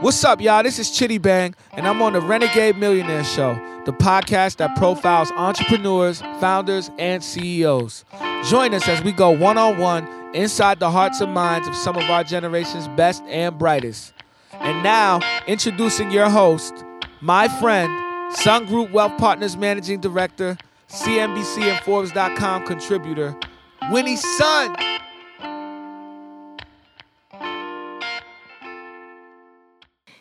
What's up, y'all? This is Chitty Bang, and I'm on the Renegade Millionaire Show, the podcast that profiles entrepreneurs, founders, and CEOs. Join us as we go one on one inside the hearts and minds of some of our generation's best and brightest. And now, introducing your host, my friend, Sun Group Wealth Partners Managing Director, CNBC and Forbes.com contributor, Winnie Sun.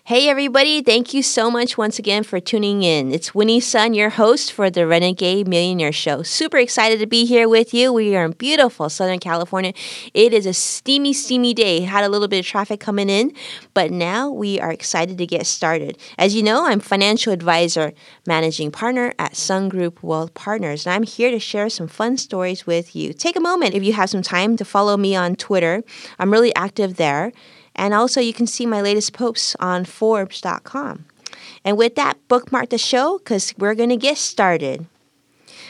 Hey, everybody. Thank you so much once again for tuning in. It's Winnie Sun, your host for the Renegade Millionaire Show. Super excited to be here with you. We are in beautiful Southern California. It is a steamy, steamy day. Had a little bit of traffic coming in, but now we are excited to get started. As you know, I'm financial advisor, managing partner at Sun Group Wealth Partners, and I'm here to share some fun stories with you. Take a moment if you have some time to follow me on Twitter. I'm really active there. And also, you can see my latest posts on Forbes.com. And with that, bookmark the show because we're going to get started.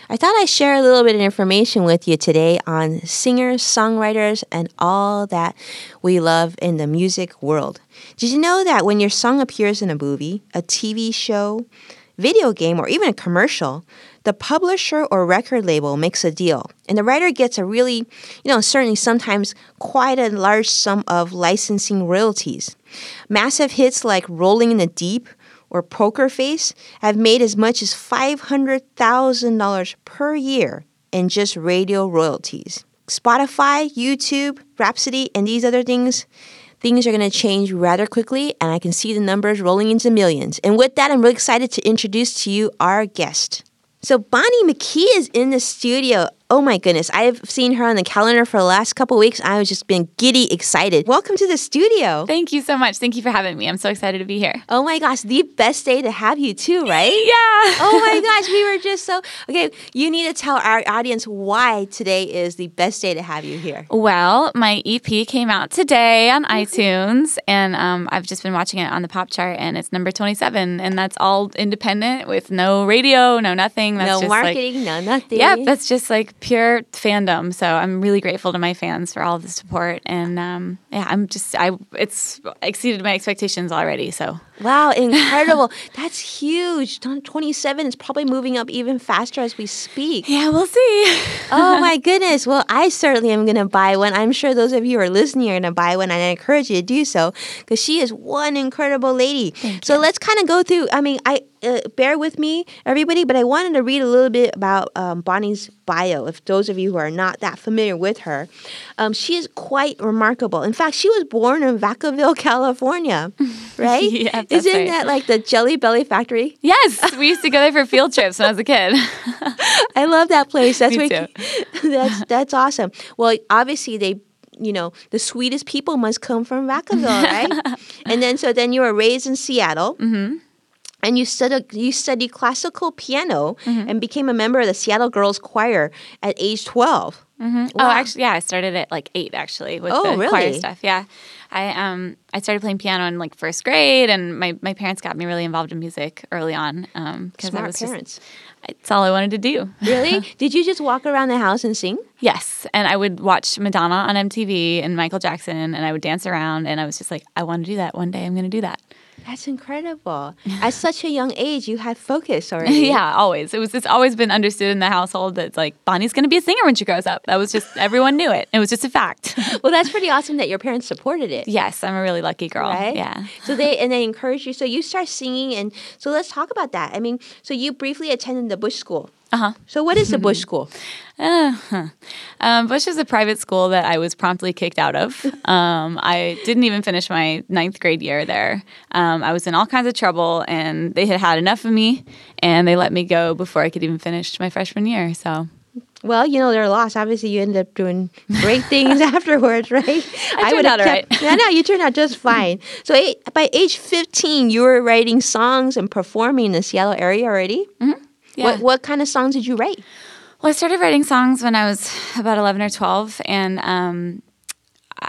I thought I'd share a little bit of information with you today on singers, songwriters, and all that we love in the music world. Did you know that when your song appears in a movie, a TV show, video game, or even a commercial, the publisher or record label makes a deal, and the writer gets a really, you know, certainly sometimes quite a large sum of licensing royalties. Massive hits like Rolling in the Deep or Poker Face have made as much as $500,000 per year in just radio royalties. Spotify, YouTube, Rhapsody, and these other things things are going to change rather quickly, and I can see the numbers rolling into millions. And with that, I'm really excited to introduce to you our guest. So Bonnie McKee is in the studio. Oh my goodness, I've seen her on the calendar for the last couple weeks. I was just been giddy excited. Welcome to the studio. Thank you so much. Thank you for having me. I'm so excited to be here. Oh my gosh, the best day to have you too, right? Yeah. oh my gosh, we were just so okay. You need to tell our audience why today is the best day to have you here. Well, my EP came out today on iTunes, and um, I've just been watching it on the pop chart, and it's number 27, and that's all independent with no radio, no nothing. That's no just marketing, like, no nothing. Yep, that's just like pure fandom. So I'm really grateful to my fans for all the support, and um, yeah, I'm just I it's exceeded my expectations already. So Wow, incredible. That's huge. 27 is probably moving up even faster as we speak. yeah, we'll see. oh my goodness. Well, I certainly am going to buy one. I'm sure those of you who are listening are going to buy one, and I encourage you to do so because she is one incredible lady. so let's kind of go through. I mean, I uh, bear with me, everybody, but I wanted to read a little bit about um, Bonnie's bio. If those of you who are not that familiar with her, um, she is quite remarkable. In fact, she was born in Vacaville, California, right? yeah, that's Isn't right. that like the Jelly Belly factory? Yes, we used to go there for field trips when I was a kid. I love that place. That's Me where that's that's awesome. Well, obviously they you know, the sweetest people must come from Vacaville, right? and then so then you were raised in Seattle. Mm-hmm. And you studied you studied classical piano Mm-hmm. and became a member of the Seattle Girls Choir at age 12 Oh, actually, yeah, I started at like eight actually with Oh, the choir really? stuff. Yeah, I um I started playing piano in like first grade, and my, my parents got me really involved in music early on. Um, because I was parents. just it's all I wanted to do. Really? Did you just walk around the house and sing? yes, and I would watch Madonna on MTV and Michael Jackson, and I would dance around, and I was just like, I want to do that one day. I'm going to do that. That's incredible. At such a young age, you had focus already. yeah, always. It was. It's always been understood in the household that like Bonnie's going to be a singer when she grows up. That was just everyone knew it. It was just a fact. Well, that's pretty awesome that your parents supported it. yes, I'm a really lucky girl. right? Yeah. So they and they encouraged you. So you start singing, and so let's talk about that. I mean, so you briefly attended the Bush School. Uh huh. So what is the Bush School? Uh-huh. Um, Bush is a private school that I was promptly kicked out of. Um, I didn't even finish my ninth grade year there. Um, I was in all kinds of trouble, and they had had enough of me, and they let me go before I could even finish my freshman year. So Well, you know, they're lost. Obviously, you ended up doing great things afterwards, right? I, turned would have out all kept. Yeah, no, you turned out just fine. So eh, by age fifteen, you were writing songs and performing in the Seattle area already. Yeah. What what kind of songs did you write? Well, I started writing songs when I was about 11 or 12. And um,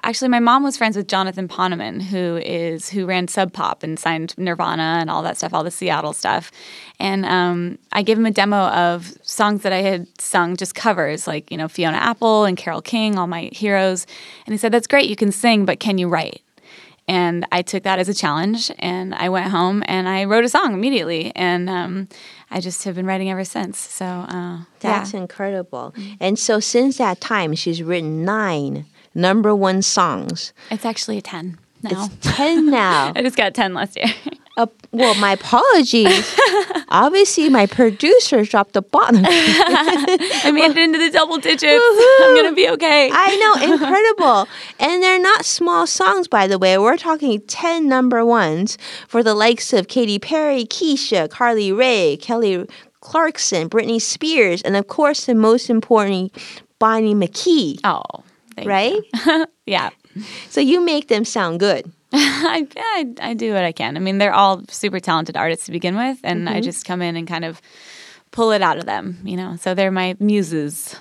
actually, my mom was friends with Jonathan Poneman, who is who ran Sub Pop and signed Nirvana and all that stuff, all the Seattle stuff. And um, I gave him a demo of songs that I had sung, just covers, like, you know, Fiona Apple and Carole King, all my heroes. And he said, That's great, you can sing, but can you write? And I took that as a challenge, and I went home and I wrote a song immediately, and um, I just have been writing ever since. So uh, That's yeah. incredible. And so since that time, she's written nine number one songs. it's actually a ten now. It's 10 now. I just got ten last year. Uh, well, my apologies. Obviously, my producer dropped the bottom. I made it into the double digits. I'm gonna be okay. I know, incredible. And they're not small songs, by the way. We're talking 10 number ones for the likes of Katy Perry, Kesha, Carly Rae, Kelly Clarkson, Britney Spears, and of course, the most important, Bonnie McKee, oh, right? Yeah. so you make them sound good. I, I I do what I can. I mean, they're all super talented artists to begin with, and Mm-hmm. I just come in and kind of pull it out of them, you know. So they're my muses.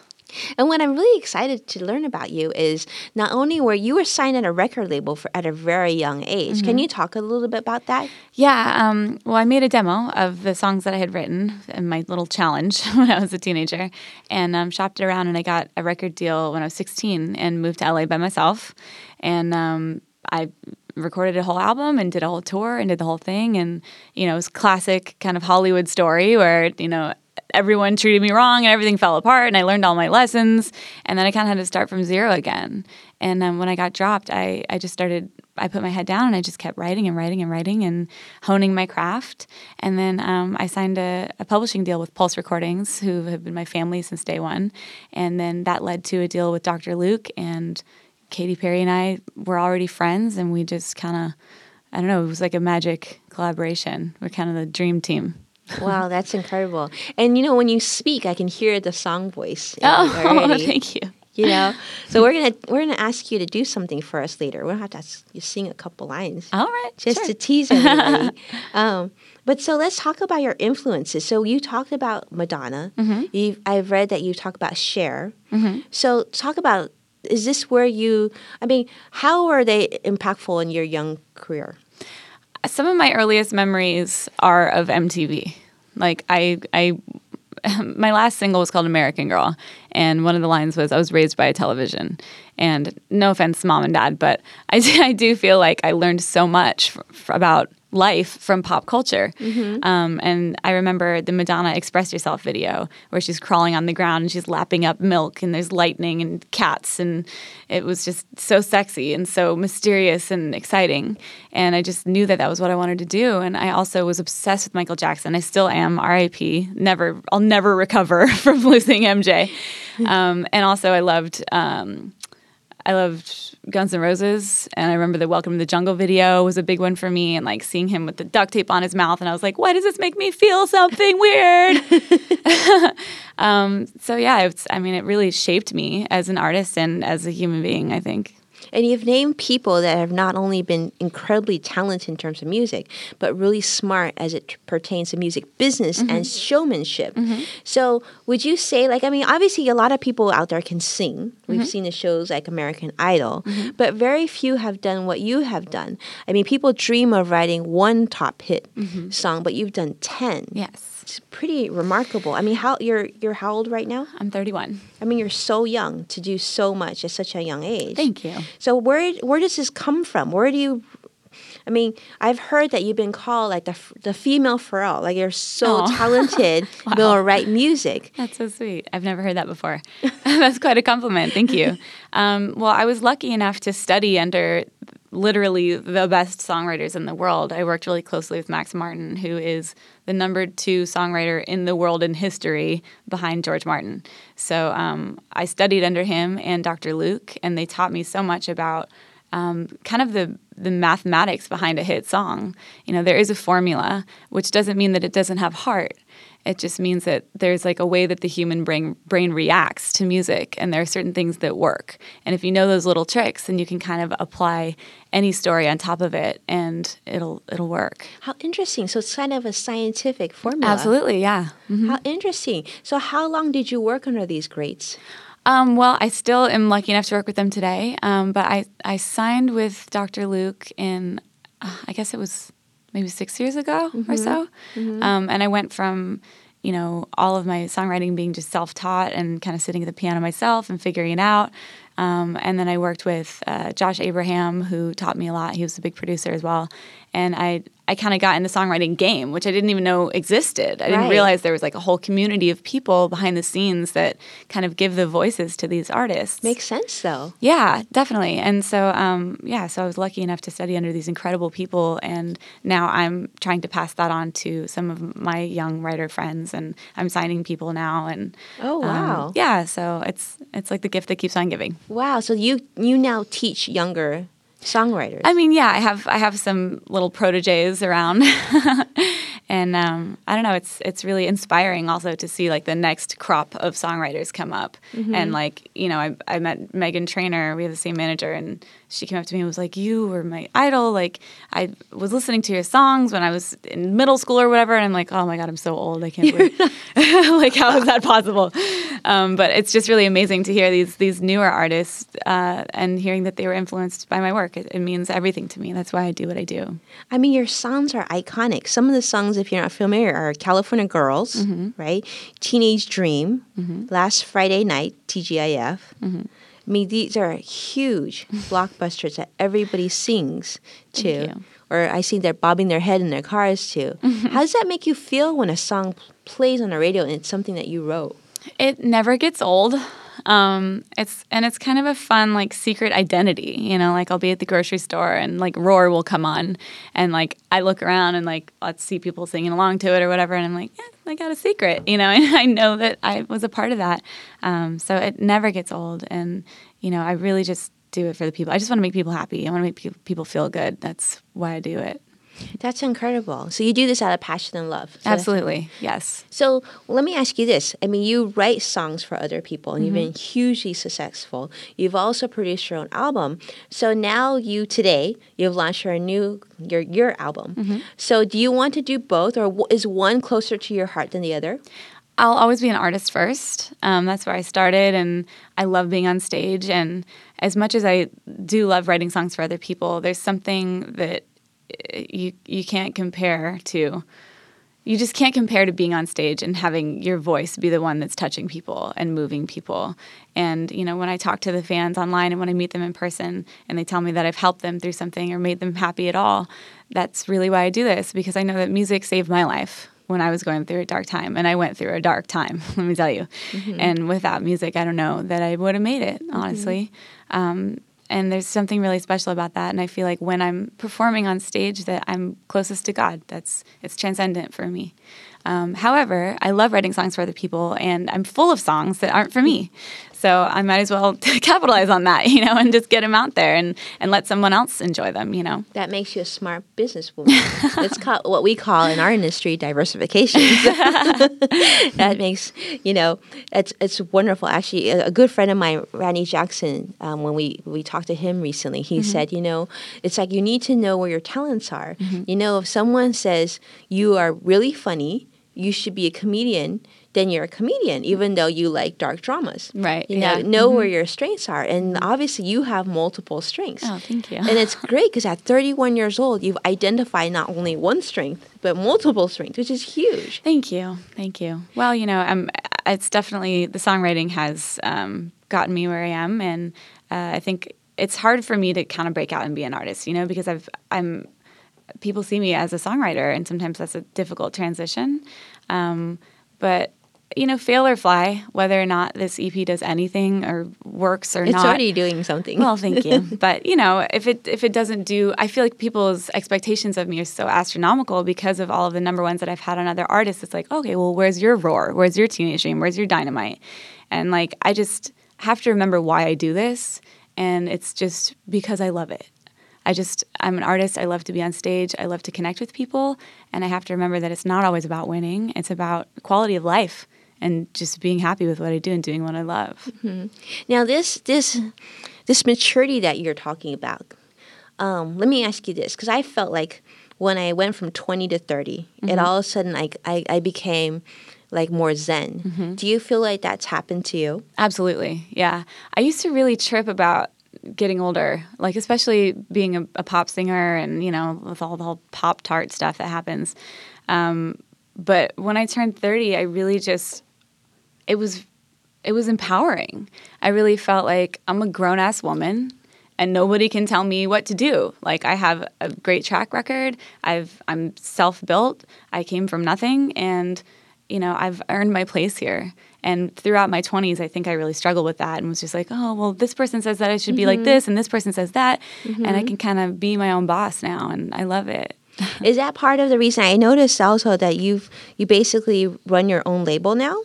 And what I'm really excited to learn about you is not only were you were signed at a record label for at a very young age. Can you talk a little bit about that? Yeah. Um, well, I made a demo of the songs that I had written in my little challenge when I was a teenager, and um, shopped it around. And I got a record deal when I was 16 and moved to LA by myself. And um, I recorded a whole album and did a whole tour and did the whole thing. And you know, it was classic kind of Hollywood story where you know everyone treated me wrong and everything fell apart and I learned all my lessons and then I kind of had to start from zero again. And um, when I got dropped, I, I just started, I put my head down and I just kept writing and writing and writing and honing my craft. And then um, I signed a, a publishing deal with Pulse Recordings, who have been my family since day one. And then that led to a deal with Dr. Luke and Katy Perry and I were already friends and we just kind of, I don't know, it was like a magic collaboration. We're kind of the dream team. Wow, that's incredible. And you know, when you speak, I can hear the song voice. Oh, already, thank you. You know, so we're gonna we're gonna ask you to do something for us later. We'll have to ask you sing a couple lines All right. just sure. to tease everybody. um, but so let's talk about your influences. So you talked about Madonna. Mm-hmm. You've, I've read that you talk about Cher. So talk about is this where you? I mean, how are they impactful in your young career? Some of my earliest memories are of MTV. Like I, I, my last single was called American Girl, and one of the lines was, "I was raised by a television." And no offense, mom and dad, but I, I do feel like I learned so much f- f- about life from pop culture. Um, and I remember the Madonna "Express Yourself" video where she's crawling on the ground and she's lapping up milk, and there's lightning and cats, and it was just so sexy and so mysterious and exciting. And I just knew that that was what I wanted to do. And I also was obsessed with Michael Jackson. I still am. R.I.P. Never, I'll never recover from losing MJ. Um, and also, I loved. Um, I loved Guns N' Roses, and I remember the Welcome to the Jungle video was a big one for me, and like seeing him with the duct tape on his mouth, and I was like, why does this make me feel something weird? um, so yeah, it's, I mean, it really shaped me as an artist and as a human being. I think. And you've named people that have not only been incredibly talented in terms of music, but really smart as it t- pertains to music business and mm-hmm. showmanship. Mm-hmm. So, would you say, like, I mean, obviously, a lot of people out there can sing. We've mm-hmm. seen the shows like American Idol, but very few have done what you have done. I mean, people dream of writing one top hit song, but you've done 10. Yes, It's pretty remarkable. I mean, how you're you're how old right now? I'm 31. I mean, you're so young to do so much at such a young age. Thank you. So where where does this come from? Where do you? I mean, I've heard that you've been called like the the female Pharrell. Like you're so Aw. talented, you will write music. That's so sweet. I've never heard that before. That's quite a compliment. Thank you. Um, well, I was lucky enough to study under literally the best songwriters in the world. I worked really closely with Max Martin, who is the number two songwriter in the world in history behind George Martin. So um, I studied under him and Dr. Luke, and they taught me so much about um, kind of the the mathematics behind a hit song. You know, there is a formula, which doesn't mean that it doesn't have heart. It just means that there's like a way that the human brain brain reacts to music, and there are certain things that work. And if you know those little tricks, then you can kind of apply any story on top of it, and it'll it'll work. How interesting! So it's kind of a scientific formula. Absolutely, yeah. How interesting. So how long did you work under these greats? Um, well, I still am lucky enough to work with them today, um, but I, I signed with Dr. Luke in, uh, I guess it was maybe six years ago or so. Um, and I went from, you know, all of my songwriting being just self taught and kind of sitting at the piano myself and figuring it out. Um, and then I worked with uh, Josh Abraham, who taught me a lot. He was a big producer as well. And I, I kind of got in the songwriting game, which I didn't even know existed. I didn't realize there was like a whole community of people behind the scenes that kind of give the voices to these artists. Makes sense though. Yeah, definitely. And so, um, yeah, so I was lucky enough to study under these incredible people, and now I'm trying to pass that on to some of my young writer friends, and I'm signing people now. And Oh, um, wow. yeah, so it's it's like the gift that keeps on giving. Wow. So you you now teach younger songwriters. I mean, yeah, I have I have some little proteges around, and um, I don't know. It's it's really inspiring also to see like the next crop of songwriters come up, and like you know, I I met Meghan Trainor. We have the same manager, and she came up to me and was like, "You were my idol. Like I was listening to your songs when I was in middle school or whatever." And I'm like, "Oh my god, I'm so old. I can't believe like how is that possible?" Um, but it's just really amazing to hear these these newer artists uh, and hearing that they were influenced by my work. It, it means everything to me. That's why I do what I do. I mean, your songs are iconic. Some of the songs, if you're not familiar, are California Girls, Mm-hmm. right? Teenage Dream, Last Friday Night, TGIF. Mm-hmm. I mean, these are huge blockbusters that everybody sings to. Or I see they're bobbing their head in their cars to. Mm-hmm. How does that make you feel when a song plays on the radio and it's something that you wrote? It never gets old. Um, it's and it's kind of a fun like secret identity, you know. Like I'll be at the grocery store and like Roar will come on, and like I look around and like let's see people singing along to it or whatever, and I'm like, yeah, I got a secret, you know. And I know that I was a part of that, um, so it never gets old. And you know, I really just do it for the people. I just want to make people happy. I want to make pe- people feel good. That's why I do it. That's incredible. So you do this out of passion and love. So Absolutely, yes. So let me ask you this. I mean, you write songs for other people and you've been hugely successful. You've also produced your own album. So now you today, you've launched your new your your album. So do you want to do both or is one closer to your heart than the other? I'll always be an artist first. Um, that's where I started, and I love being on stage. And as much as I do love writing songs for other people, there's something that you you can't compare to. You just can't compare to being on stage and having your voice be the one that's touching people and moving people. And you know, when I talk to the fans online and when I meet them in person, and they tell me that I've helped them through something or made them happy at all, that's really why I do this because I know that music saved my life when I was going through a dark time, and I went through a dark time. Let me tell you. And without music, I don't know that I would have made it. Honestly. Um, and there's something really special about that, and I feel like when I'm performing on stage, that I'm closest to God. That's it's transcendent for me. Um, however, I love writing songs for other people, and I'm full of songs that aren't for me. So I might as well capitalize on that, you know, and just get them out there and, and let someone else enjoy them, you know. That makes you a smart businesswoman. It's called what we call in our industry diversification. that makes you know it's it's wonderful. Actually, a, a good friend of mine, Randy Jackson, um, when we we talked to him recently, he said, you know, it's like you need to know where your talents are. You know, if someone says you are really funny, you should be a comedian. Then you're a comedian, even though you like dark dramas. Right, You know, yeah. know where your strengths are, and obviously you have multiple strengths Oh, thank you. and it's great because at 31 years old, you've identified not only one strength but multiple strengths, which is huge. Thank you, thank you. Well, you know, um, it's definitely the songwriting has um, gotten me where I am, and uh, I think it's hard for me to kind of break out and be an artist, you know, because I've I'm people see me as a songwriter, and sometimes that's a difficult transition. Um, but you know, fail or fly, whether or not this EP does anything or works or It's not. It's already doing something. Well, thank you. but you know, if it if it doesn't do, I feel like people's expectations of me are so astronomical because of all of the number ones that I've had on other artists. It's like, okay, well, where's your roar? Where's your teenage dream? Where's your dynamite? And like, I just have to remember why I do this, and it's just because I love it. I just I'm an artist. I love to be on stage. I love to connect with people, and I have to remember that it's not always about winning. It's about quality of life and just being happy with what I do and doing what I love. now, this this this maturity that you're talking about, um, let me ask you this because I felt like when I went from 20 to 30, it all of a sudden like I, I became like more zen. Do you feel like that's happened to you? Absolutely. Yeah. I used to really trip about getting older, like especially being a, a pop singer and, you know, with all the whole pop tart stuff that happens. Um, but when I turned 30, I really just, it was, it was empowering. I really felt like I'm a grown ass woman and nobody can tell me what to do. Like I have a great track record. I've I'm self-built. I came from nothing and you know, I've earned my place here. And throughout my 20s, I think I really struggled with that and was just like, oh, well, this person says that I should be like mm-hmm. this, and this person says that. And I mm-hmm. can kind of be my own boss now, and I love it. Is that part of the reason I noticed also that you've you basically run your own label now?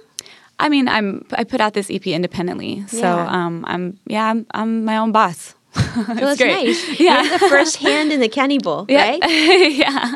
I mean, I'm I put out this EP independently, so Yeah. um, I'm yeah, I'm, I'm my own boss. It's that's great. nice. Yeah. You're the first hand in the candy bowl, Yeah. right? yeah.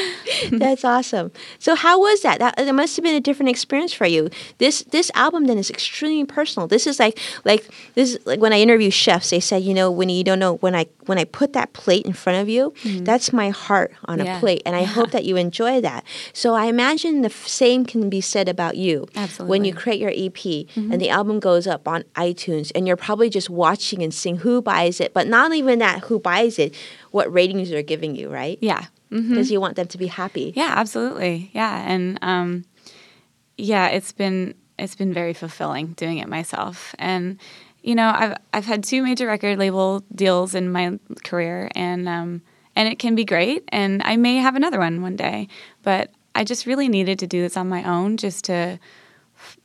That's awesome. So how was that? That it must have been a different experience for you. This this album then is extremely personal. This is like like this is like when I interview chefs, they say, you know, when you don't know when I when I put that plate in front of you, mm-hmm. that's my heart on a plate, and I hope that you enjoy that. So I imagine the f- same can be said about you. Absolutely. When you create your EP and mm-hmm. the album goes up on iTunes, and you're probably just watching and seeing who buys it, but not even that who buys it, what ratings they're giving you, right? Yeah. Because you want them to be happy. Yeah, absolutely. Yeah, and um, yeah, it's been it's been very fulfilling doing it myself. And you know, I've I've had two major record label deals in my career, and um, and it can be great. And I may have another one one day, but I just really needed to do this on my own, just to f-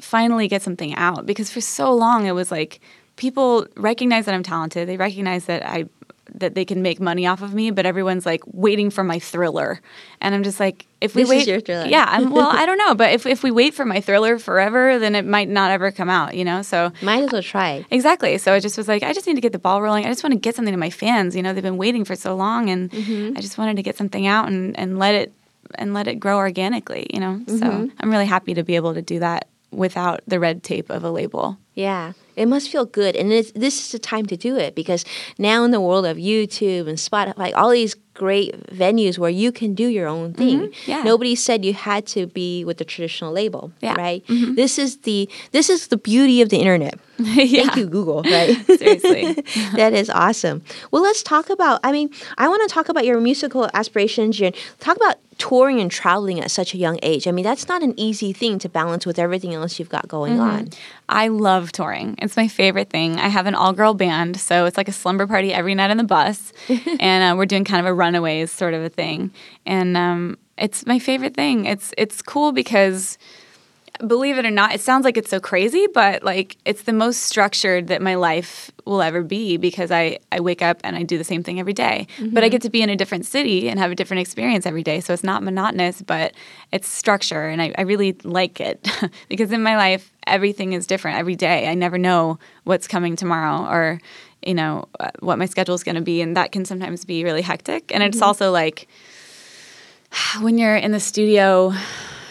finally get something out. Because for so long, it was like people recognize that I'm talented. They recognize that I that they can make money off of me, but everyone's like waiting for my thriller, and I'm just like, if we This is wait, your thriller. yeah, I'm, well, I don't know, but if if we wait for my thriller forever, then it might not ever come out, you know. So Might as well try. exactly, so I just was like, I just need to get the ball rolling. I just want to get something to my fans, you know. They've been waiting for so long, and Mm-hmm. I just wanted to get something out and and let it and let it grow organically, you know. Mm-hmm. So I'm really happy to be able to do that without the red tape of a label. Yeah, it must feel good, and it's, this is the time to do it because now in the world of YouTube and Spotify, all these great venues where you can do your own thing. Mm-hmm. yeah. Nobody said you had to be with the traditional label, Yeah. Mm-hmm. right? This is the this is the beauty of the internet. yeah, Thank you, Google. Right. seriously. that is awesome. Well, let's talk about. I mean, I want to talk about your musical aspirations. Your talk about touring and traveling at such a young age. I mean, that's not an easy thing to balance with everything else you've got going Mm-hmm. on. I love touring. It's my favorite thing. I have an all girl band, so it's like a slumber party every night on the bus. and uh, we're doing kind of a runaways sort of a thing. And um, it's my favorite thing. It's it's cool because believe it or not, it sounds like it's so crazy, but like it's the most structured that my life will ever be because I, I wake up and I do the same thing every day. But I get to be in a different city and have a different experience every day. So it's not monotonous, but it's structure. And I, I really like it because in my life, everything is different every day. I never know what's coming tomorrow or, you know, uh, what my schedule is going to be. And that can sometimes be really hectic. And it's also like, when you're in the studio,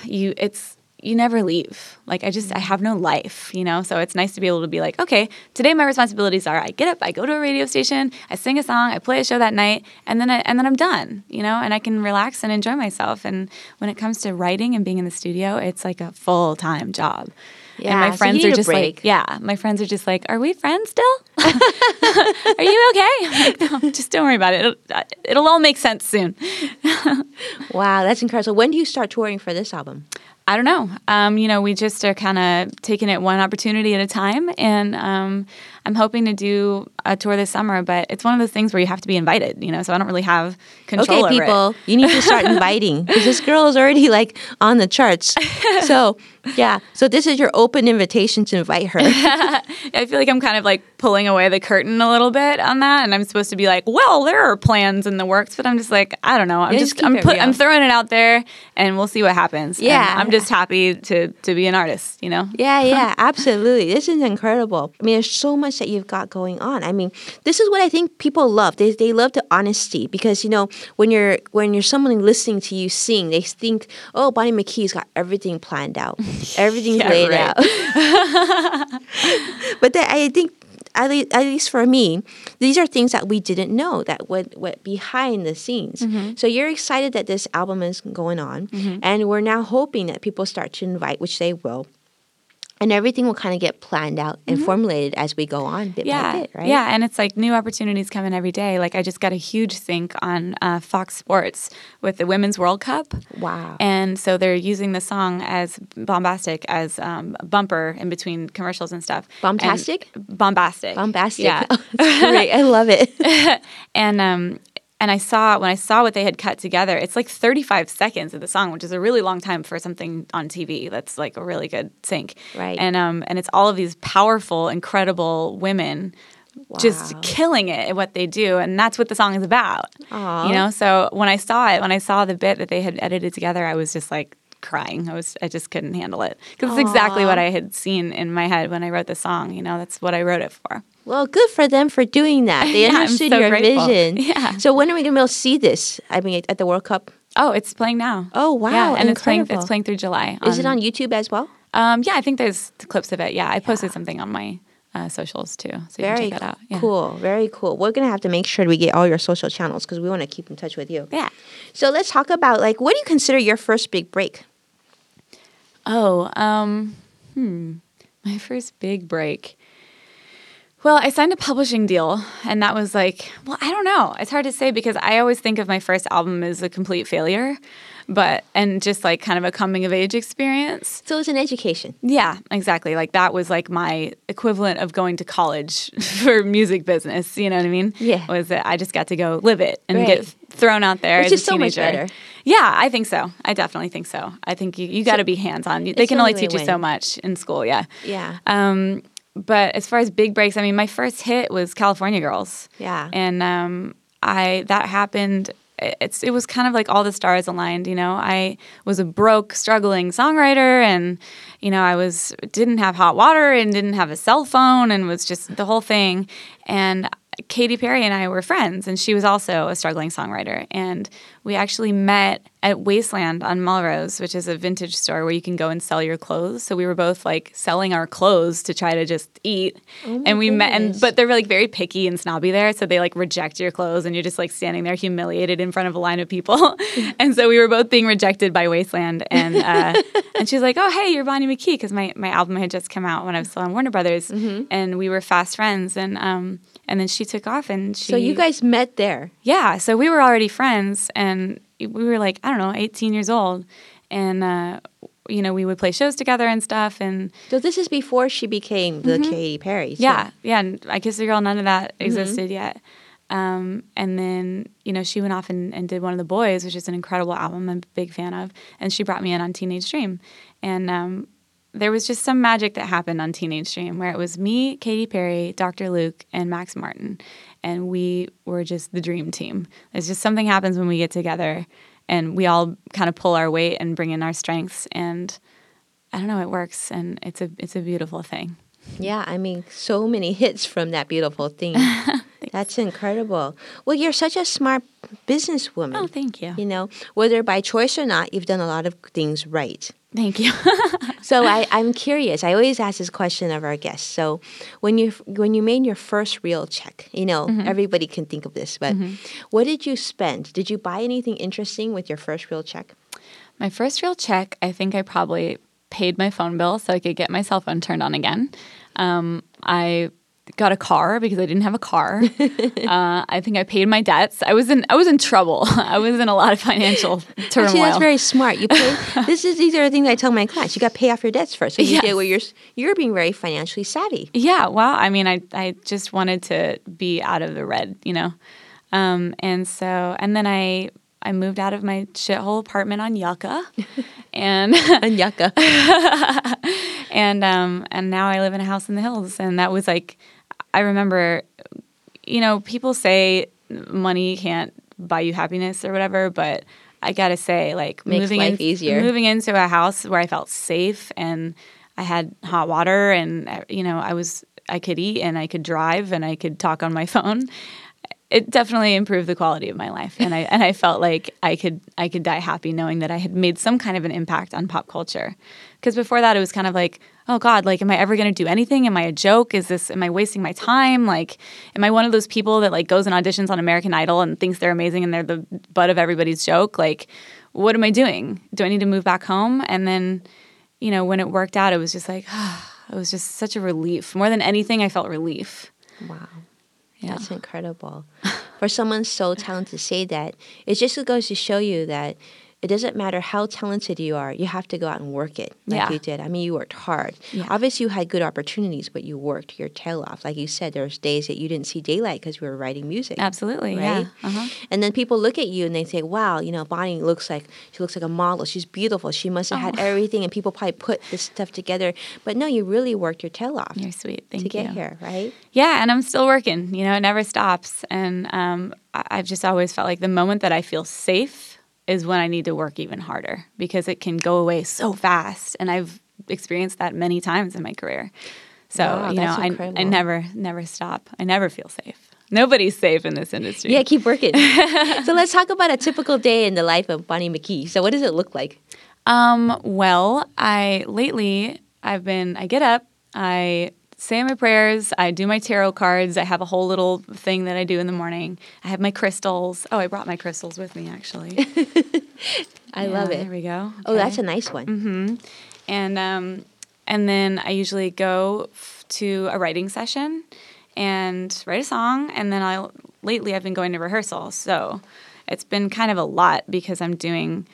you it's you never leave. Like I just I have no life, you know. So it's nice to be able to be like, okay, today my responsibilities are I get up, I go to a radio station, I sing a song, I play a show that night, and then I, and then I'm done, you know, and I can relax and enjoy myself. And when it comes to writing and being in the studio, it's like a full time job. Yeah, and my so friends need are a just break. like, yeah, my friends are just like, are we friends still? are you okay? I'm like, no, just don't worry about it. It'll, uh, it'll all make sense soon. Wow, that's incredible. So when do you start touring for this album? I don't know. Um, you know, we just are kind of taking it one opportunity at a time, and um, I'm hoping to do a tour this summer. But it's one of those things where you have to be invited, you know. So I don't really have control okay, over people, it. you need to start inviting because this girl is already like on the charts. So yeah, so this is your open invitation to invite her. I feel like I'm kind of like pulling away the curtain a little bit on that, and I'm supposed to be like, "Well, there are plans in the works," but I'm just like, I don't know. I'm Yeah, just, just I'm put, real. I'm throwing it out there, and we'll see what happens. And Yeah. I'm just happy to to be an artist, you know. Yeah, yeah, absolutely. This is incredible. I mean, there's so much that you've got going on. I mean, this is what I think people love. They they love the honesty because you know when you're when you're someone listening to you sing, they think, oh, Bonnie McKee's got everything planned out, everything's Yeah, laid out. but that, I think. At least, at least for me, these are things that we didn't know that went, went behind the scenes. Mm-hmm. So you're excited that this album is going on, and we're now hoping that people start to invite, which they will, and everything will kind of get planned out and formulated as we go on bit Mm-hmm. yeah, by bit, right? yeah, and it's like new opportunities coming every day. Like I just got a huge sync on uh, Fox Sports with the Women's World Cup. Wow. And so they're using the song as bombastic as um, a bumper in between commercials and stuff. And- Bombastic? bombastic. Bombastic. Yeah. Oh, great. I love it. and um and I saw when I saw what they had cut together, it's like 35 seconds of the song, which is a really long time for something on TV. That's like a really good sync. Right. And um and it's all of these powerful, incredible women just killing it at what they do, and that's what the song is about. Aw. You know, so when I saw it, when I saw the bit that they had edited together, I was just like crying. I was I just couldn't handle it because it's exactly what I had seen in my head when I wrote the song. You know, that's what I wrote it for. Well, good for them for doing that. They Yeah, understood so your grateful. vision. Yeah. So when are we going to be able to see this? I mean, at the World Cup? Oh, it's playing now. Oh, wow, Yeah, and it's playing. It's playing through July. Is it on YouTube as well? Um, yeah, I think there's clips of it. Yeah, I posted something on my uh, socials too, so you Very can check that out. Yeah. cool. Very cool. We're going to have to make sure we get all your social channels because we want to keep in touch with you. Yeah. So let's talk about like what do you consider your first big break? Oh, um, hmm, my first big break. Well, I signed a publishing deal, and that was like, well, I don't know. It's hard to say because I always think of my first album as a complete failure, but and just like kind of a coming of age experience. So it's an education. Yeah, exactly. Like that was like my equivalent of going to college for music business. You know what I mean? Yeah. Was that I just got to go live it and Right. get thrown out there Which as is a so much teenager. better. Yeah, I think so. I definitely think so. I think you, you got to be hands on. They can only teach you so much in school. Yeah. Yeah. Um, but as far as big breaks, I mean, my first hit was California Girls. Yeah. And um, I that happened. It's it was kind of like all the stars aligned. You know, I was a broke, struggling songwriter, and you know, I was didn't have hot water and didn't have a cell phone, and was just the whole thing. And Katy Perry and I were friends, and she was also a struggling songwriter. And we actually met at Wasteland on Melrose, which is a vintage store where you can go and sell your clothes. So we were both like selling our clothes to try to just eat. and we met, and but they're like very picky and snobby there, so they like reject your clothes, and you're just like standing there humiliated in front of a line of people. and so we were both being rejected by Wasteland, and uh, and she's like, "Oh, hey, you're Bonnie McKee," because my my album had just come out when I was still on Warner Brothers, Mm-hmm. and we were fast friends, and um and then she took off, and she So you guys met there. yeah, so we were already friends, and we were like I don't know, 18 years old, and. Uh, you know, we would play shows together and stuff, and So this is before she became the Katy Perry. so- Mm-hmm. yeah, yeah. And I Kiss a Girl, none of that existed yet. Um, and then, you know, she went off and, and did One of the Boys, which is an incredible album I'm a big fan of. And she brought me in on Teenage Dream. And um, there was just some magic that happened on Teenage Dream where it was me, Katy Perry, Dr. Luke, and Max Martin. And we were just the dream team. There's just something happens when we get together and we all kind of pull our weight and bring in our strengths. And I don't know, it works. And it's a, it's a beautiful thing. Yeah, I mean, so many hits from that beautiful thing. That's incredible. Well, you're such a smart businesswoman. Oh, thank you. You know, whether by choice or not, you've done a lot of things right. Thank you. So I, I'm curious. I always ask this question of our guests. So when you when you made your first real check, you know, Mm-hmm. everybody can think of this, but what did you spend? Did you buy anything interesting with your first real check? My first real check, I think I probably paid my phone bill so I could get my cell phone turned on again. Um, I got a car because I didn't have a car. uh, I think I paid my debts. I was in I was in trouble. I was in a lot of financial turmoil. Actually, that's very smart. You pay. this is these are the things I tell my clients. You got to pay off your debts first. So you Yes. did what you're you're being very financially savvy. Yeah, well, I mean, I I just wanted to be out of the red, you know, um, and so and then I I moved out of my shithole apartment on Yucca, and And yucca. and um and now I live in a house in the hills and that was like I remember you know people say money can't buy you happiness or whatever but I got to say like Makes moving life in, easier. moving into a house where I felt safe and I had hot water and uh, you know I was I could eat and I could drive and I could talk on my phone it definitely improved the quality of my life and I and I felt like I could I could die happy knowing that I had made some kind of an impact on pop culture. Because before that it was kind of like, oh God, like am I ever gonna do anything? Am I a joke? Is this am I wasting my time? Like am I one of those people that like goes and auditions on American Idol and thinks they're amazing and they're the butt of everybody's joke? Like, what am I doing? Do I need to move back home? And then, you know, when it worked out, it was just like, it was just such a relief. More than anything, I felt relief. Wow. Yeah. That's incredible. For someone so talented to say that, it just goes to show you that it doesn't matter how talented you are, you have to go out and work it like Yeah. you did. I mean, you worked hard. Yeah. Obviously, you had good opportunities, but you worked your tail off. Like you said, there's days that you didn't see daylight because you were writing music. Absolutely. Right? Yeah. Uh-huh. And then people look at you and they say, "Wow, you know, Bonnie looks like she looks like a model. She's beautiful. She must have had Oh. everything." And people probably put this stuff together, but no, you really worked your tail off You're sweet. Thank you. to get here, right? Yeah, and I'm still working. You know, it never stops. And um, I've just always felt like the moment that I feel safe is when I need to work even harder because it can go away so fast. And I've experienced that many times in my career. So Wow, you know, I, I never, never stop. I never feel safe. Nobody's safe in this industry. Yeah, keep working. so let's talk about a typical day in the life of Bonnie McKee. So what does it look like? Um, well, I lately I've been I get up, I say my prayers, I do my tarot cards, I have a whole little thing that I do in the morning. I have my crystals. Oh, I brought my crystals with me actually. I Yeah, love it. There we go. Oh, that's a nice one. Mm-hmm. and um and then I usually go f- to a writing session and write a song and then I lately I've been going to rehearsals. So it's been kind of a lot because I'm doing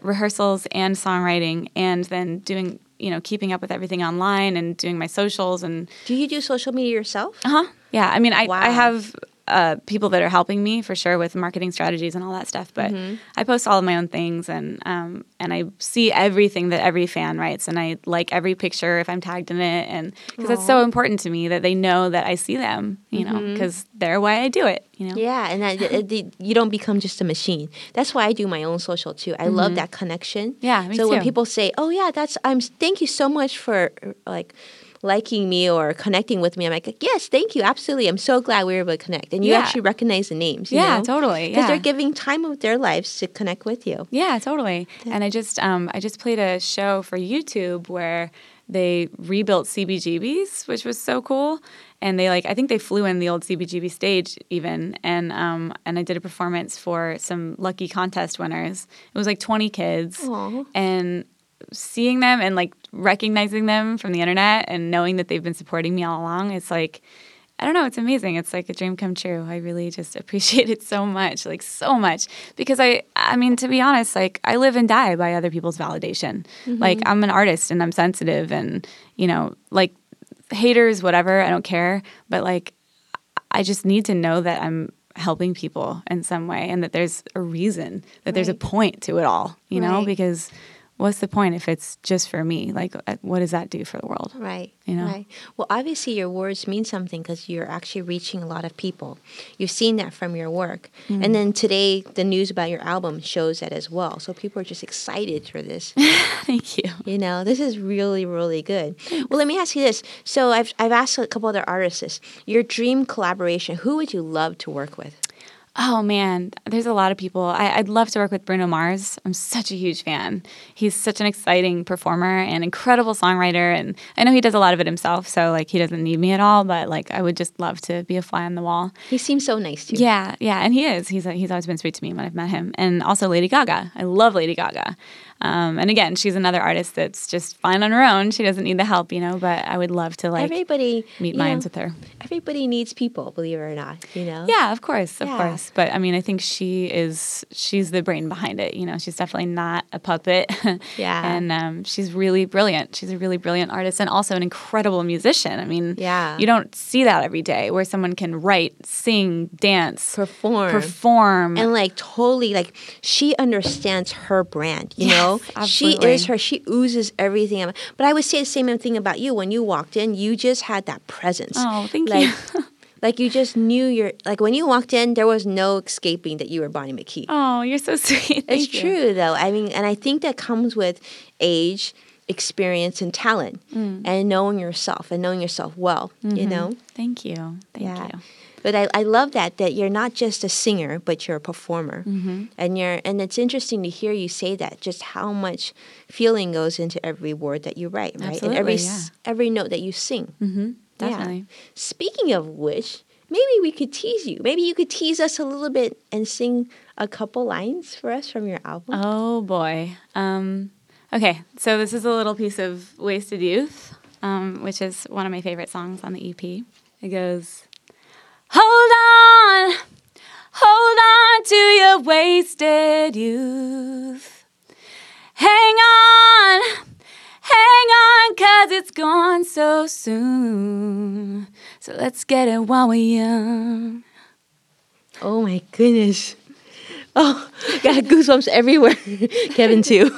rehearsals and songwriting and then doing you know keeping up with everything online and doing my socials and Do you do social media yourself? uh-huh yeah i mean i, Wow. I have uh, people that are helping me for sure with marketing strategies and all that stuff but Mm-hmm. i post all of my own things and um, and i see everything that every fan writes and i like every picture if i'm tagged in it and because it's so important to me that they know that i see them you know because they're why i do it you know Mm-hmm. Yeah, and that, it, it- you don't become just a machine. That's why I do my own social too. I love that connection. Mm-hmm. Yeah, so when people say, "Oh yeah, that's I'm thank you so much for like liking me or connecting with me," I'm like, "Yes, thank you, absolutely. I'm so glad we were able to connect." And you Yeah. actually recognize the names. Yeah, know? totally, Because yeah. they're giving time of their lives to connect with you. Yeah, totally. And I just um, I just played a show for YouTube where they rebuilt CBGBs, which was so cool. And they like I think they flew in the old CBGB stage even, and um, and I did a performance for some lucky contest winners. It was like 20 kids, Aw. and seeing them and like recognizing them from the internet and knowing that they've been supporting me all along, it's like I don't know, it's amazing. It's like a dream come true. I really just appreciate it so much, like so much because I I mean to be honest, like I live and die by other people's validation. Mm-hmm. Like I'm an artist and I'm sensitive and you know, like haters whatever, I don't care, but like I just need to know that I'm helping people in some way and that there's a reason, that there's a point to it all, you know, because what's the point if it's just for me? Like, uh, what does that do for the world? Right. You know? Right. Well, obviously, your words mean something because you're actually reaching a lot of people. You've seen that from your work. Mm. And then today, the news about your album shows that as well. So people are just excited for this. Thank you. you know, this is really, really good. Well, let me ask you this. So I've, I've asked a couple other artists this. Your dream collaboration, who would you love to work with? Oh man, there's a lot of people. I, I'd love to work with Bruno Mars. I'm such a huge fan. He's such an exciting performer and incredible songwriter. And I know he does a lot of it himself, so like he doesn't need me at all. But like I would just love to be a fly on the wall. He seems so nice to you. Yeah, yeah, and he is. He's he's always been sweet to me when I've met him. And also Lady Gaga. I love Lady Gaga. Um, and again, she's another artist that's just fine on her own. She doesn't need the help, you know. But I would love to like everybody meet minds know, with her. Everybody needs people, believe it or not. You know. Yeah, of course, of Yeah. course. But I mean, I think she is she's the brain behind it. You know, she's definitely not a puppet. Yeah. and um, she's really brilliant. She's a really brilliant artist and also an incredible musician. I mean, Yeah. you don't see that every day where someone can write, sing, dance, Perform. perform. and like totally like she understands her brand you Yes, know she is her she oozes everything but i would say the same thing about you when you walked in you just had that presence Oh, thank like, you. like you just knew your like when you walked in there was no escaping that you were bonnie mckee oh, you're so sweet. it's Thank you. true though i mean and i think that comes with age experience and talent Mm. and knowing yourself and knowing yourself well you know Thank you. Mm-hmm. Thank yeah. you. But I, I love that that you're not just a singer, but you're a performer. Mm-hmm. And you're and it's interesting to hear you say that, just how much feeling goes into every word that you write, right? and every Absolutely, s- every note that you sing. Mm-hmm. Yeah. Speaking of which, maybe we could tease you. Maybe you could tease us a little bit and sing a couple lines for us from your album. Oh boy. Um, okay, so this is a little piece of Wasted Youth. um, which is one of my favorite songs on the EP. It goes, Hold on, hold on to your wasted youth. Hang on, hang on, cause it's gone so soon. So let's get it while we're young. Oh my goodness. Oh, got goosebumps everywhere. Kevin too.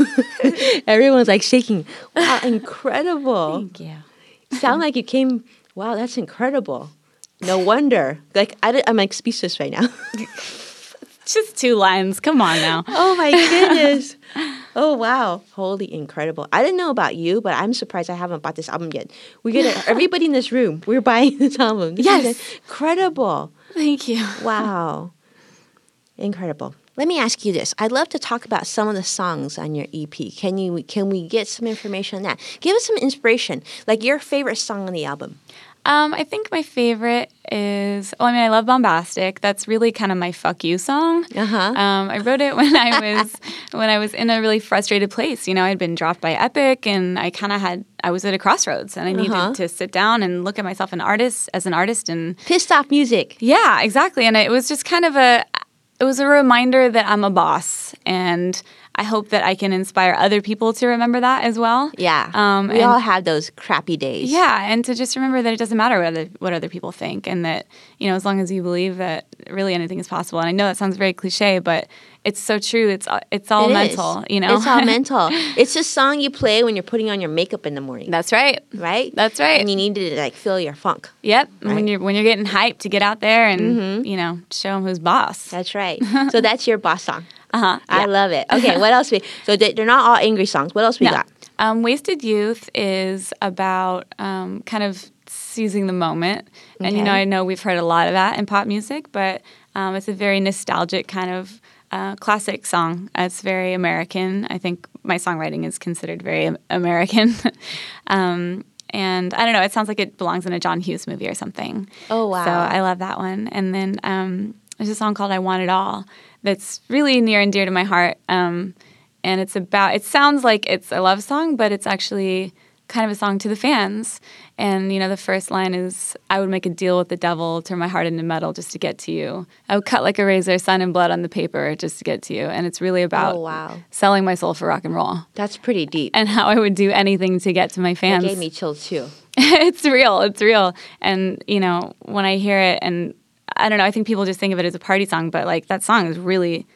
Everyone's like shaking. Wow, incredible. Thank you. Sound like you came. Wow, that's incredible. No wonder. Like I, am like speechless right now. Just two lines. Come on now. oh my goodness. Oh wow, holy incredible! I didn't know about you, but I'm surprised I haven't bought this album yet. We get everybody in this room. We're buying this album. This Yes. incredible. Thank you. Wow. Incredible. Let me ask you this. I'd love to talk about some of the songs on your EP. Can you can we get some information on that? Give us some inspiration. Like your favorite song on the album. Um, I think my favorite is. Oh, I mean, I love "Bombastic." That's really kind of my "fuck you" song. Uh-huh. Um, I wrote it when I was when I was in a really frustrated place. You know, I'd been dropped by Epic, and I kind of had. I was at a crossroads, and I needed Uh-huh. to sit down and look at myself an artist as an artist, and Pissed off music. yeah, exactly. And it was just kind of a it was a reminder that I'm a boss and I hope that I can inspire other people to remember that as well. Yeah. Um, we and- all have those crappy days. Yeah, and to just remember that it doesn't matter what other what other people think and that, you know, as long as you believe that really anything is possible. And I know that sounds very cliche, but it's so true. It's it's all It is. mental, you know. It's all mental. It's a song you play when you're putting on your makeup in the morning. That's right. right? That's right. And you need to like feel your funk. Yep. Right. When you're when you're getting hyped to get out there and, you know, show them who's boss. That's right. so that's your boss song. Uh-huh. I Yeah. love it. Okay, what else we? So they- they're not all angry songs. What else we No. got? Um, Wasted Youth is about um, kind of seizing the moment. And, you know, I know we've heard a lot of that in pop music, but um, it's a very nostalgic kind of uh, classic song. It's very American. I think my songwriting is considered very American. um, and I don't know, it sounds like it belongs in a John Hughes movie or something. Oh, wow. So I love that one. And then um, there's a song called I Want It All that's really near and dear to my heart. Um, and it's about, it sounds like it's a love song, but it's actually kind of a song to the fans. And, you know, the first line is I would make a deal with the devil, turn my heart into metal just to get to you. I would cut like a razor, sun and blood on the paper just to get to you. And it's really oh, about Oh, wow. selling my soul for rock and roll That's pretty deep. and how I would do anything to get to my fans. It gave me chills too. it's real. It's real. And you know, when I hear it, and I don't know, I think people just think of it as a party song, but like that song is really,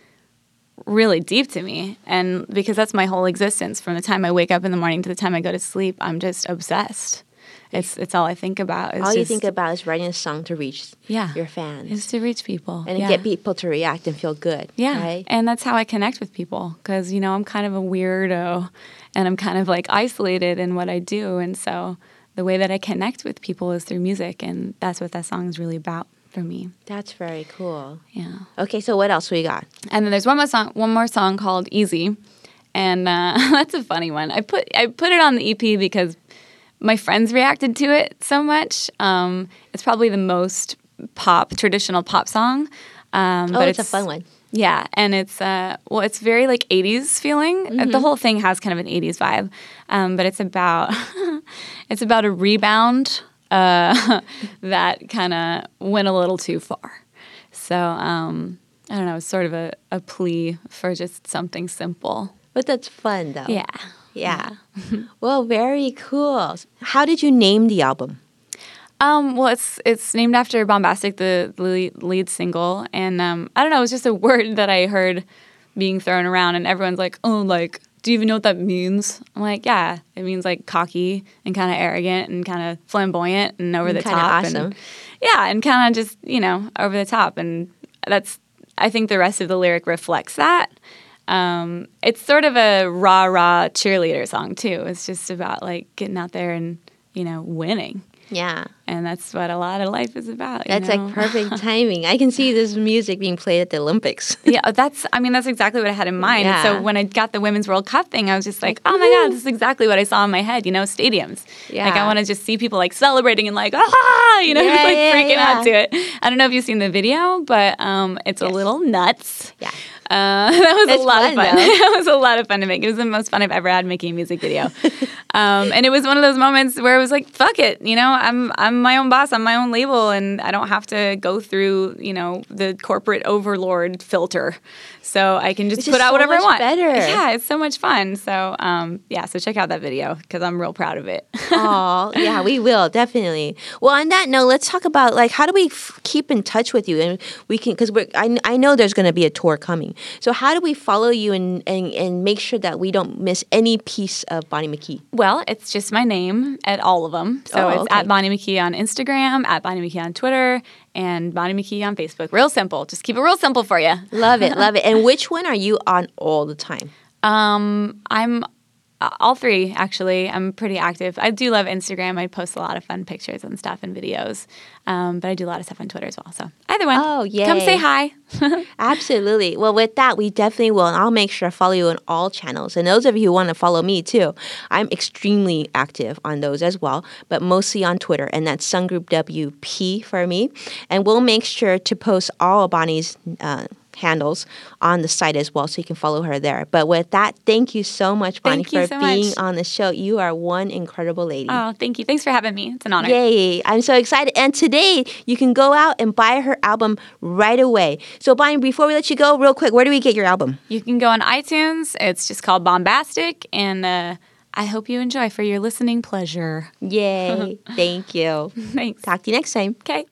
really deep to me. And because that's my whole existence, from the time I wake up in the morning to the time I go to sleep, I'm just obsessed. It's it's all I think about. It's All you just- think about is writing a song to reach yeah, your fans is to reach people and yeah. get people to react and feel good. Yeah. Right? And that's how I connect with people because, you know, I'm kind of a weirdo and I'm kind of like isolated in what I do. And so the way that I connect with people is through music. And that's what that song is really about for me. That's very cool. Yeah. Okay, so what else we got? And then there's one more song, one more song called Easy. And uh, that's a funny one. I put, I put it on the EP because my friends reacted to it so much. Um, it's probably the most pop, traditional pop song. Um, Oh, but it's, a fun one. yeah, and it's uh well, it's very like '80s feeling. Uh, Mm-hmm. The whole thing has kind of an '80s vibe, um, but it's about it's about a rebound uh, that kind of went a little too far. So um, I don't know. It's sort of a, a plea for just something simple. But that's fun though. Yeah, Yeah. well, very cool. How did you name the album? Um, well, it's it's named after Bombastic, the lead, lead single, and um, I don't know. It was just a word that I heard being thrown around, and everyone's like, "Oh, like, do you even know what that means?" I'm like, "Yeah, it means like cocky and kind of arrogant and kind of flamboyant and over the Kinda top, awesome. and yeah, and kind of just you know over the top." And that's I think the rest of the lyric reflects that. Um, it's sort of a rah rah cheerleader song too. It's just about like getting out there and you know winning Yeah. and that's what a lot of life is about. you That's know? like perfect timing. I can see this music being played at the Olympics. yeah, that's. I mean, that's exactly what I had in mind. Yeah. So when I got the Women's World Cup thing, I was just like, Like, oh my god, this is exactly what I saw in my head. You know, stadiums. Yeah. Like I want to just see people like celebrating and like, ah, you know, Yeah, just like yeah, freaking out to it. I don't know if you've seen the video, but um, it's a little nuts. Yeah. Uh, that was It's a lot fun, of fun. that was a lot of fun to make. It was the most fun I've ever had making a music video. um, and it was one of those moments where it was like, fuck it, you know, I'm I'm my own boss, I'm my own label, and I don't have to go through, you know, the corporate overlord filter. So I can just Which put out so whatever I want. better. Yeah, it's so much fun. So um, yeah, so check out that video because I'm real proud of it. Oh, yeah, we will definitely. Well, on that note, let's talk about like how do we f- keep in touch with you, and we can because we're I, I know there's going to be a tour coming. So how do we follow you and, and and make sure that we don't miss any piece of Bonnie McKee? Well, it's just my name at all of them. So Oh, it's okay. at Bonnie McKee on Instagram, at Bonnie McKee on Twitter, and Bonnie McKee on Facebook. Real simple. Just keep it real simple for you. Love it, love it. And which one are you on all the time? Um, I'm all three actually. I'm pretty active. I do love Instagram. I post a lot of fun pictures and stuff and videos. Um, but I do a lot of stuff on Twitter as well. So either one. Oh, yeah. Come say hi. Absolutely. Well, with that, we definitely will. And I'll make sure to follow you on all channels. And those of you who want to follow me too, I'm extremely active on those as well, but mostly on Twitter. And that's Sun Group WP for me. And we'll make sure to post all of Bonnie's uh, handles on the site as well so you can follow her there. But with that, thank you so much, Bonnie, for so being much. on the show. You are one incredible lady. oh, thank you. Thanks for having me. It's an honor. Yay! I'm so excited. And today you can go out and buy her album right away. So, Bonnie, before we let you go, real quick, where do we get your album? You can go on iTunes. It's just called Bombastic, and uh, I hope you enjoy for your listening pleasure. Yay! Thank you. Thanks. Talk to you next time. Okay.